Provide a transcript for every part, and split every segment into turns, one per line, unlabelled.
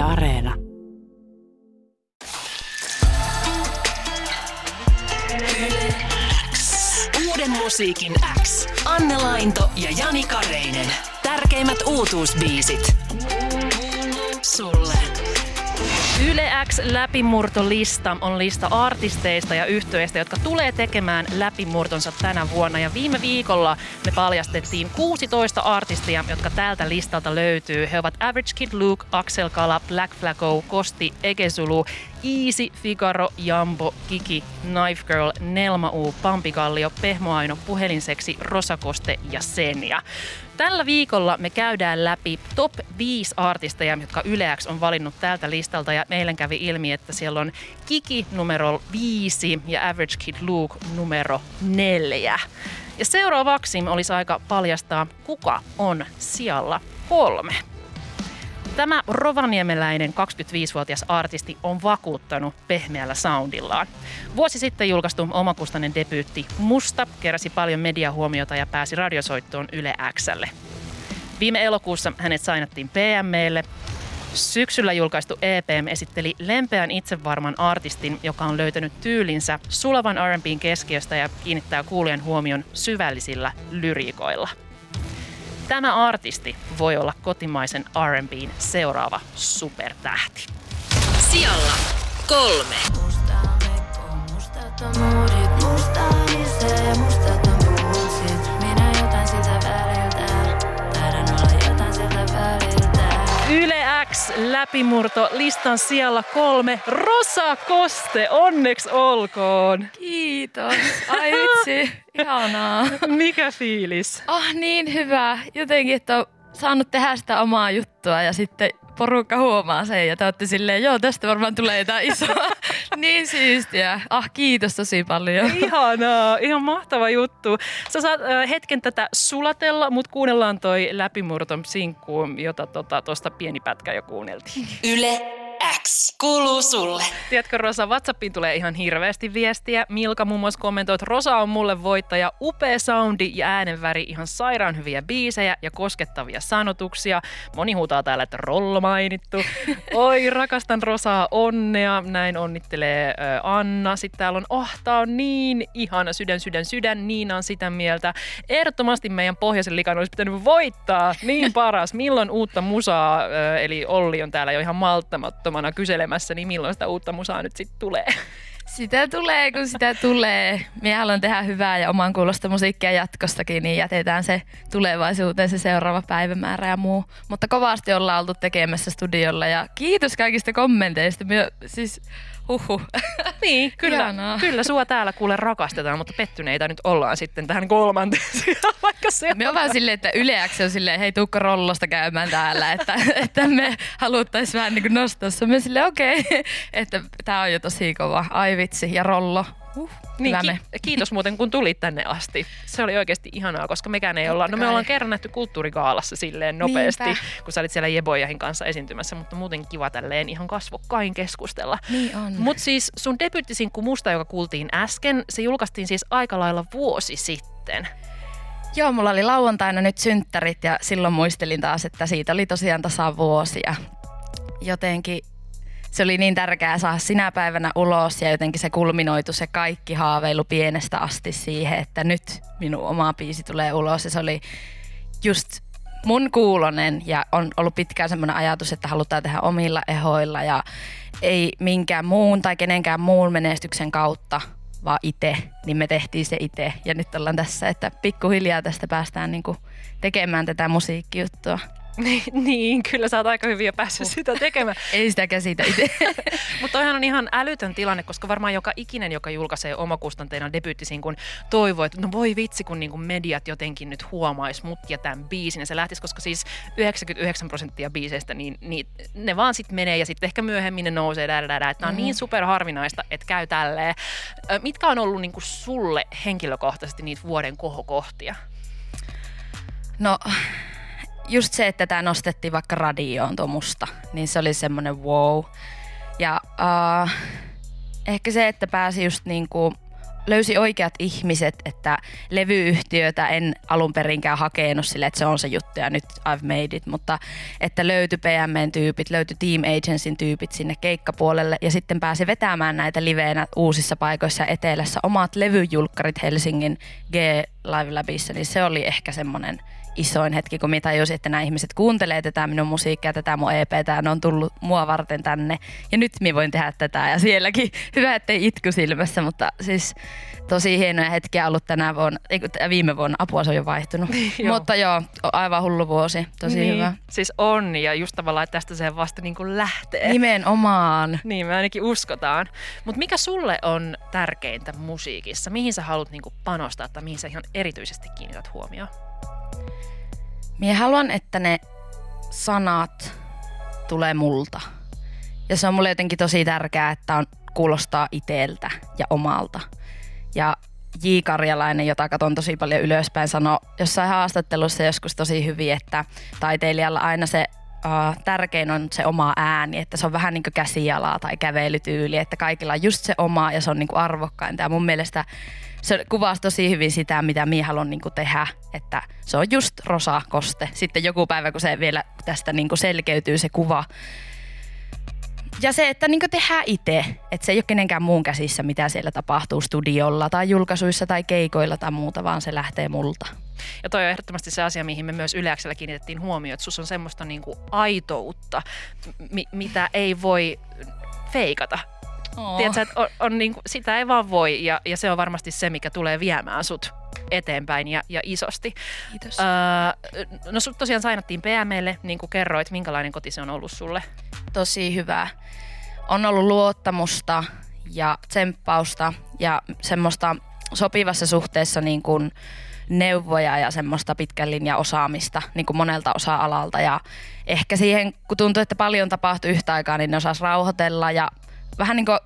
Areena.
Uuden musiikin X. Anne Lainto ja Jani Kareinen. Tärkeimmät uutuusbiisit. Sulle.
Yle X läpimurtolista on lista artisteista ja yhtyeistä, jotka tulee tekemään läpimurtonsa tänä vuonna. Ja viime viikolla me paljastettiin 16 artistia, jotka tältä listalta löytyy. He ovat Average Kid Luke, Axel Kala, Black Flago, Kosti, Egesulu, Easy, Figaro, Jambo, Kiki, Knife Girl, Nelma U, Pampikallio, Pehmoaino, Puhelinseksi, Rosakoste ja Senja. Tällä viikolla me käydään läpi top 5 artisteja, jotka Yleäks on valinnut tältä listalta. Ja meille kävi ilmi, että siellä on Kiki numero 5 ja Average Kid Luke numero 4. Ja seuraavaksi olisi aika paljastaa, kuka on sijalla kolme. Tämä rovaniemeläinen 25-vuotias artisti on vakuuttanut pehmeällä soundillaan. Vuosi sitten julkaistu omakustainen debyytti Musta keräsi paljon mediahuomiota ja pääsi radiosoittoon Yle Xlle. Viime elokuussa hänet sainattiin PMlle. Syksyllä julkaistu EPM esitteli lempeän itsevarman artistin, joka on löytänyt tyylinsä sulavan R&Bn keskiöstä ja kiinnittää kuulijan huomion syvällisillä lyriikoilla. Tämä artisti voi olla kotimaisen R&Bn seuraava supertähti.
Sijalla kolme.
Mustaa mekko, mustat on muodit, mustaa lisää, mustat on
X läpimurto listan sijalla kolme. Rosa Koste, onneksi olkoon.
Kiitos. Ai vitsi, ihanaa.
Mikä fiilis?
Oh niin hyvä. Jotenkin, että on saanut tehdä sitä omaa juttua ja sitten porukka huomaa sen ja te olette silleen, joo tästä varmaan tulee jotain isoa. niin siistiä. Ah kiitos tosi paljon.
Ihanaa, ihan mahtava juttu. Sä saat äh, hetken tätä sulatella, mutta kuunnellaan toi läpimurto sinkku, jota tuosta tota, pieni pätkä jo kuunneltiin.
Yle X kuuluu sulle.
Tiedätkö Rosa, Whatsappiin tulee ihan hirveästi viestiä. Milka muun muassa kommentoi, että Rosa on mulle voittaja. Upea soundi ja äänenväri, ihan sairaan hyviä biisejä ja koskettavia sanotuksia. Moni huutaa täällä, että Rollo mainittu. Oi, rakastan Rosaa, onnea. Näin onnittelee Anna. Sitten täällä on, oh, tää on niin ihana, sydän, sydän, sydän. Niina on sitä mieltä. Ehdottomasti meidän pohjoisen likan olisi pitänyt voittaa. Niin paras. Milloin uutta musaa, eli Olli on täällä jo ihan malttamattomana kyselemässä, niin milloin sitä uutta musaa nyt sitten tulee?
Sitä tulee, kun sitä tulee. Minä haluan tehdä hyvää ja oman kuulosta musiikkia jatkostakin, niin jätetään se tulevaisuuteen se seuraava päivämäärä ja muu. Mutta kovasti ollaan oltu tekemässä studiolla ja kiitos kaikista kommenteista. Minä, siis huhu.
Niin, kyllä,
Ihanaa.
kyllä sua täällä kuule rakastetaan, mutta pettyneitä nyt ollaan sitten tähän kolmanteen vaikka se
Me on vaan silleen, että yleäksi on silleen, hei tuukka rollosta käymään täällä, että, että me haluttaisiin vähän niin kuin nostaa se. Me silleen, okei, okay, että tämä on jo tosi kova. Ai vitsi, ja rollo. Uh,
Niin, ki- kiitos muuten, kun tulit tänne asti. Se oli oikeasti ihanaa, koska mekään ei olla, no me
kai.
ollaan kerran nähty kulttuurikaalassa silleen nopeasti,
Niinpä.
kun sä olit siellä Jebojahin kanssa esiintymässä, mutta muuten kiva tälleen ihan kasvokkain keskustella.
Niin on.
Mutta siis sun debyttisinkku Musta, joka kuultiin äsken, se julkaistiin siis aika lailla vuosi sitten.
Joo, mulla oli lauantaina nyt synttärit ja silloin muistelin taas, että siitä oli tosiaan tasan vuosia. Jotenkin se oli niin tärkeää saada sinä päivänä ulos ja jotenkin se kulminoitu se kaikki haaveilu pienestä asti siihen, että nyt minun oma biisi tulee ulos. Ja se oli just mun kuulonen ja on ollut pitkään semmoinen ajatus, että halutaan tehdä omilla ehoilla ja ei minkään muun tai kenenkään muun menestyksen kautta, vaan itse, niin me tehtiin se itse. Ja nyt ollaan tässä, että pikkuhiljaa tästä päästään niinku tekemään tätä musiikkijuttua.
Niin, niin, kyllä sä oot aika hyvin jo päässyt sitä tekemään.
Ei sitä käsitä itse.
Mutta toihan on ihan älytön tilanne, koska varmaan joka ikinen, joka julkaisee omakustanteena debyyttisin, kun toivoo, että no voi vitsi, kun niinku mediat jotenkin nyt huomais mut ja tämän biisin. Ja se lähtisi, koska siis 99 prosenttia biiseistä, niin, niin ne vaan sitten menee ja sitten ehkä myöhemmin ne nousee. Dä, dä, dä, että mm. on niin super harvinaista, että käy tälleen. Mitkä on ollut niinku sulle henkilökohtaisesti niitä vuoden kohokohtia?
No just se, että tämä nostettiin vaikka radioon tuo niin se oli semmoinen wow. Ja uh, ehkä se, että pääsi just niinku löysi oikeat ihmiset, että levyyhtiötä en alun perinkään hakenut sille, että se on se juttu ja nyt I've made it, mutta että löytyi PMN-tyypit, löytyi Team Agencyn tyypit sinne keikkapuolelle ja sitten pääsi vetämään näitä liveenä uusissa paikoissa etelässä omat levyjulkkarit Helsingin G Live Labissa, niin se oli ehkä semmoinen isoin hetki, kun minä tajusin, että nämä ihmiset kuuntelee tätä minun musiikkia, tätä mun EPtä, ja ne on tullut mua varten tänne. Ja nyt minä voin tehdä tätä, ja sielläkin hyvä, ettei itku silmässä, mutta siis tosi hienoja hetkiä ollut tänä vuonna, ei, viime vuonna, apua se on jo vaihtunut.
Joo.
mutta joo, aivan hullu vuosi, tosi
niin,
hyvä.
Siis on, ja just tavallaan, että tästä se vasta niin kuin lähtee.
Nimenomaan.
Niin, me ainakin uskotaan. Mutta mikä sulle on tärkeintä musiikissa? Mihin sä haluat niinku panostaa tai mihin sä ihan erityisesti kiinnität huomioon?
Minä haluan, että ne sanat tulee multa. Ja se on mulle jotenkin tosi tärkeää, että on, kuulostaa iteltä ja omalta. Ja J. Karjalainen, jota katon tosi paljon ylöspäin, sanoi jossain haastattelussa joskus tosi hyvin, että taiteilijalla aina se tärkein on se oma ääni, että se on vähän niin kuin käsialaa tai kävelytyyli, että kaikilla on just se oma ja se on niin kuin arvokkainta. Ja mun mielestä se kuvasi tosi hyvin sitä, mitä minä haluan niin kuin tehdä, että se on just rosa koste. Sitten joku päivä, kun se vielä tästä niin kuin selkeytyy se kuva, ja se, että niin tehdään itse, että se ei ole kenenkään muun käsissä, mitä siellä tapahtuu studiolla tai julkaisuissa tai keikoilla tai muuta, vaan se lähtee multa.
Ja toi on ehdottomasti se asia, mihin me myös Yleäksellä kiinnitettiin huomioon, että sus on semmoista niinku aitoutta, mi- mitä ei voi feikata.
Oh.
Tiedätkö, että on, on niinku, sitä ei vaan voi ja, ja se on varmasti se, mikä tulee viemään sut eteenpäin ja, ja isosti.
Kiitos.
Öö, no sut tosiaan sainattiin PMlle, niin kuin kerroit, minkälainen koti se on ollut sulle?
Tosi hyvä. On ollut luottamusta ja tsemppausta ja semmoista sopivassa suhteessa niin kuin neuvoja ja semmoista pitkän linjan osaamista niin kuin monelta osa-alalta. Ja ehkä siihen, kun tuntuu, että paljon tapahtui yhtä aikaa, niin ne osas rauhoitella ja vähän niin kuin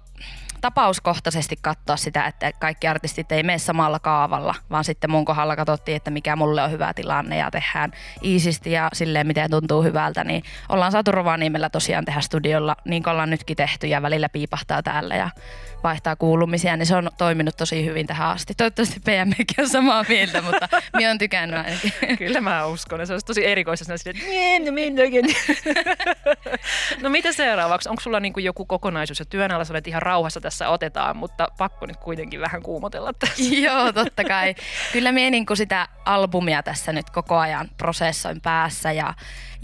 tapauskohtaisesti katsoa sitä, että kaikki artistit ei mene samalla kaavalla, vaan sitten mun kohdalla katsottiin, että mikä mulle on hyvä tilanne ja tehdään iisisti ja silleen, miten tuntuu hyvältä, niin ollaan saatu Rovaniemellä tosiaan tehdä studiolla, niin kuin ollaan nytkin tehty ja välillä piipahtaa täällä ja vaihtaa kuulumisia, niin se on toiminut tosi hyvin tähän asti. Toivottavasti PMkin on samaa mieltä, mutta minä on tykännyt ainakin.
Kyllä mä uskon. Se olisi tosi erikoista että niin, no no mitä seuraavaksi? Onko sulla niin joku kokonaisuus ja työn alla? Sä olet ihan rauhassa tässä otetaan, mutta pakko nyt kuitenkin vähän kuumotella tässä.
Joo, totta kai. Kyllä minä niin sitä albumia tässä nyt koko ajan prosessoin päässä ja,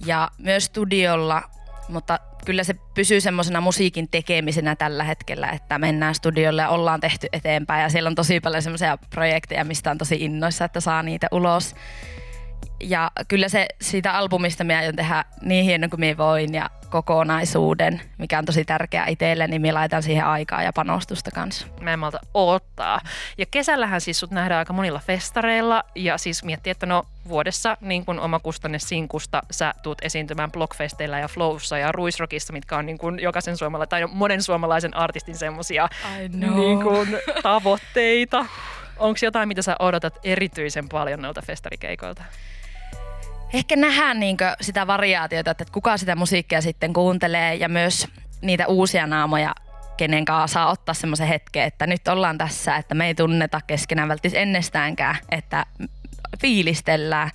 ja myös studiolla, mutta kyllä se pysyy semmoisena musiikin tekemisenä tällä hetkellä, että mennään studiolle ja ollaan tehty eteenpäin ja siellä on tosi paljon semmoisia projekteja, mistä on tosi innoissa, että saa niitä ulos. Ja kyllä se siitä albumista minä aion tehdä niin hieno kuin minä voin ja kokonaisuuden, mikä on tosi tärkeää itselle, niin minä laitan siihen aikaa ja panostusta kanssa.
Mä en malta odottaa. Ja kesällähän siis sut nähdään aika monilla festareilla ja siis miettii, että no vuodessa niin kuin omakustanne sinkusta sä tuut esiintymään Blockfesteillä ja Flowssa ja Ruisrockissa, mitkä on niin kuin jokaisen suomala- tai monen suomalaisen artistin semmosia niin kuin tavoitteita. Onko jotain, mitä sä odotat erityisen paljon noilta festarikeikoilta?
Ehkä nähdään niin sitä variaatiota, että kuka sitä musiikkia sitten kuuntelee ja myös niitä uusia naamoja, kenen kanssa saa ottaa semmoisen hetken, että nyt ollaan tässä, että me ei tunneta keskenään välttämättä ennestäänkään, että fiilistellään.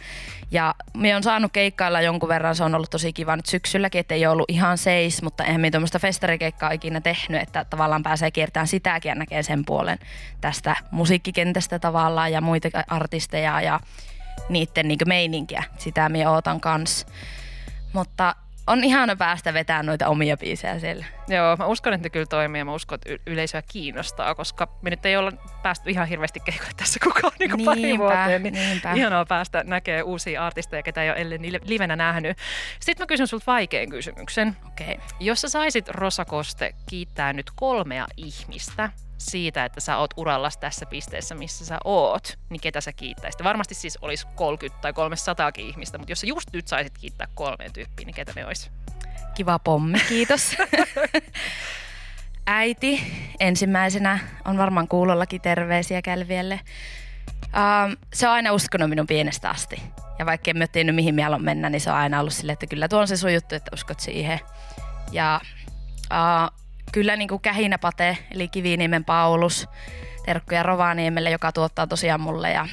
Ja me on saanut keikkailla jonkun verran, se on ollut tosi kiva nyt syksylläkin, että ei ollut ihan seis, mutta eihän me tuommoista festarikeikkaa ikinä tehnyt, että tavallaan pääsee kiertämään sitäkin ja näkee sen puolen tästä musiikkikentästä tavallaan ja muita artisteja ja niiden niin meininkiä. Sitä minä ootan kans. Mutta on ihana päästä vetämään noita omia biisejä siellä.
Joo, mä uskon, että ne kyllä toimii ja mä uskon, että yleisöä kiinnostaa, koska me nyt ei olla päästy ihan hirveästi keikoille tässä kukaan niin kuin pari
Niinpä,
vuoteen, niin
niinpä.
ihanaa päästä näkee uusia artisteja, ketä ei ole ellen livenä nähnyt. Sitten mä kysyn sulta vaikean kysymyksen.
Okei. Okay.
Jos sä saisit Rosakoste kiittää nyt kolmea ihmistä siitä, että sä oot uralla tässä pisteessä, missä sä oot, niin ketä sä kiittäisit? Varmasti siis olisi 30 tai 300 ihmistä, mutta jos sä just nyt saisit kiittää kolmeen tyyppiin, niin ketä ne olisi?
Kiva pommi, kiitos. Äiti ensimmäisenä on varmaan kuulollakin terveisiä Kälvielle. Um, se on aina uskonut minun pienestä asti. Ja vaikka en ole tiennyt mihin mielon mennä, niin se on aina ollut silleen, että kyllä tuo on se sun juttu, että uskot siihen. Ja uh, kyllä niin kuin Kähinäpate, eli Kiviniemen Paulus, terkkuja Rovaniemelle, joka tuottaa tosiaan mulle. Ja,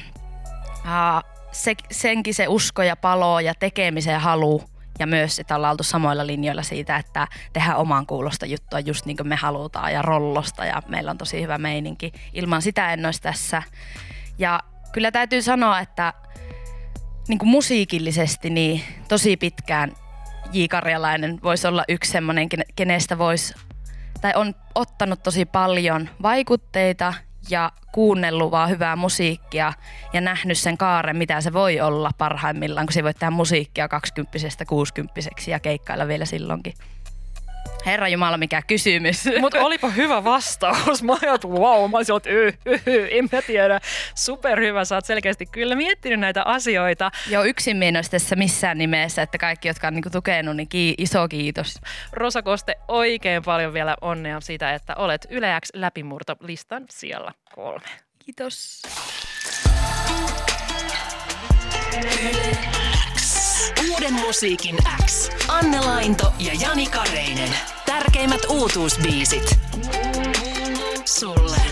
ää, se, senkin se usko ja palo ja tekemisen halu ja myös, että ollaan oltu samoilla linjoilla siitä, että tehdään oman kuulosta juttua just niin kuin me halutaan ja rollosta ja meillä on tosi hyvä meininki. Ilman sitä en olisi tässä. Ja kyllä täytyy sanoa, että niin kuin musiikillisesti niin tosi pitkään J. Karjalainen voisi olla yksi semmoinen, kenestä voisi, tai on ottanut tosi paljon vaikutteita ja kuunnellut vaan hyvää musiikkia ja nähnyt sen kaaren, mitä se voi olla parhaimmillaan, kun se voi tehdä musiikkia 20 60 ja keikkailla vielä silloinkin. Herra Jumala, mikä kysymys.
Mutta olipa hyvä vastaus. Mä ajattelin, wow, mä olisin yh, yh, yh, en mä tiedä. Superhyvä, sä oot selkeästi kyllä miettinyt näitä asioita.
Joo, yksin tässä missään nimessä, että kaikki, jotka on niinku tukenut, niin ki- iso kiitos.
Rosa Koste, oikein paljon vielä onnea siitä, että olet Yle X läpimurto listan siellä kolme.
Kiitos.
Uuden musiikin X. Anne Lainto ja Jani Kareinen. Tärkeimmät uutuusbiisit. Sulle.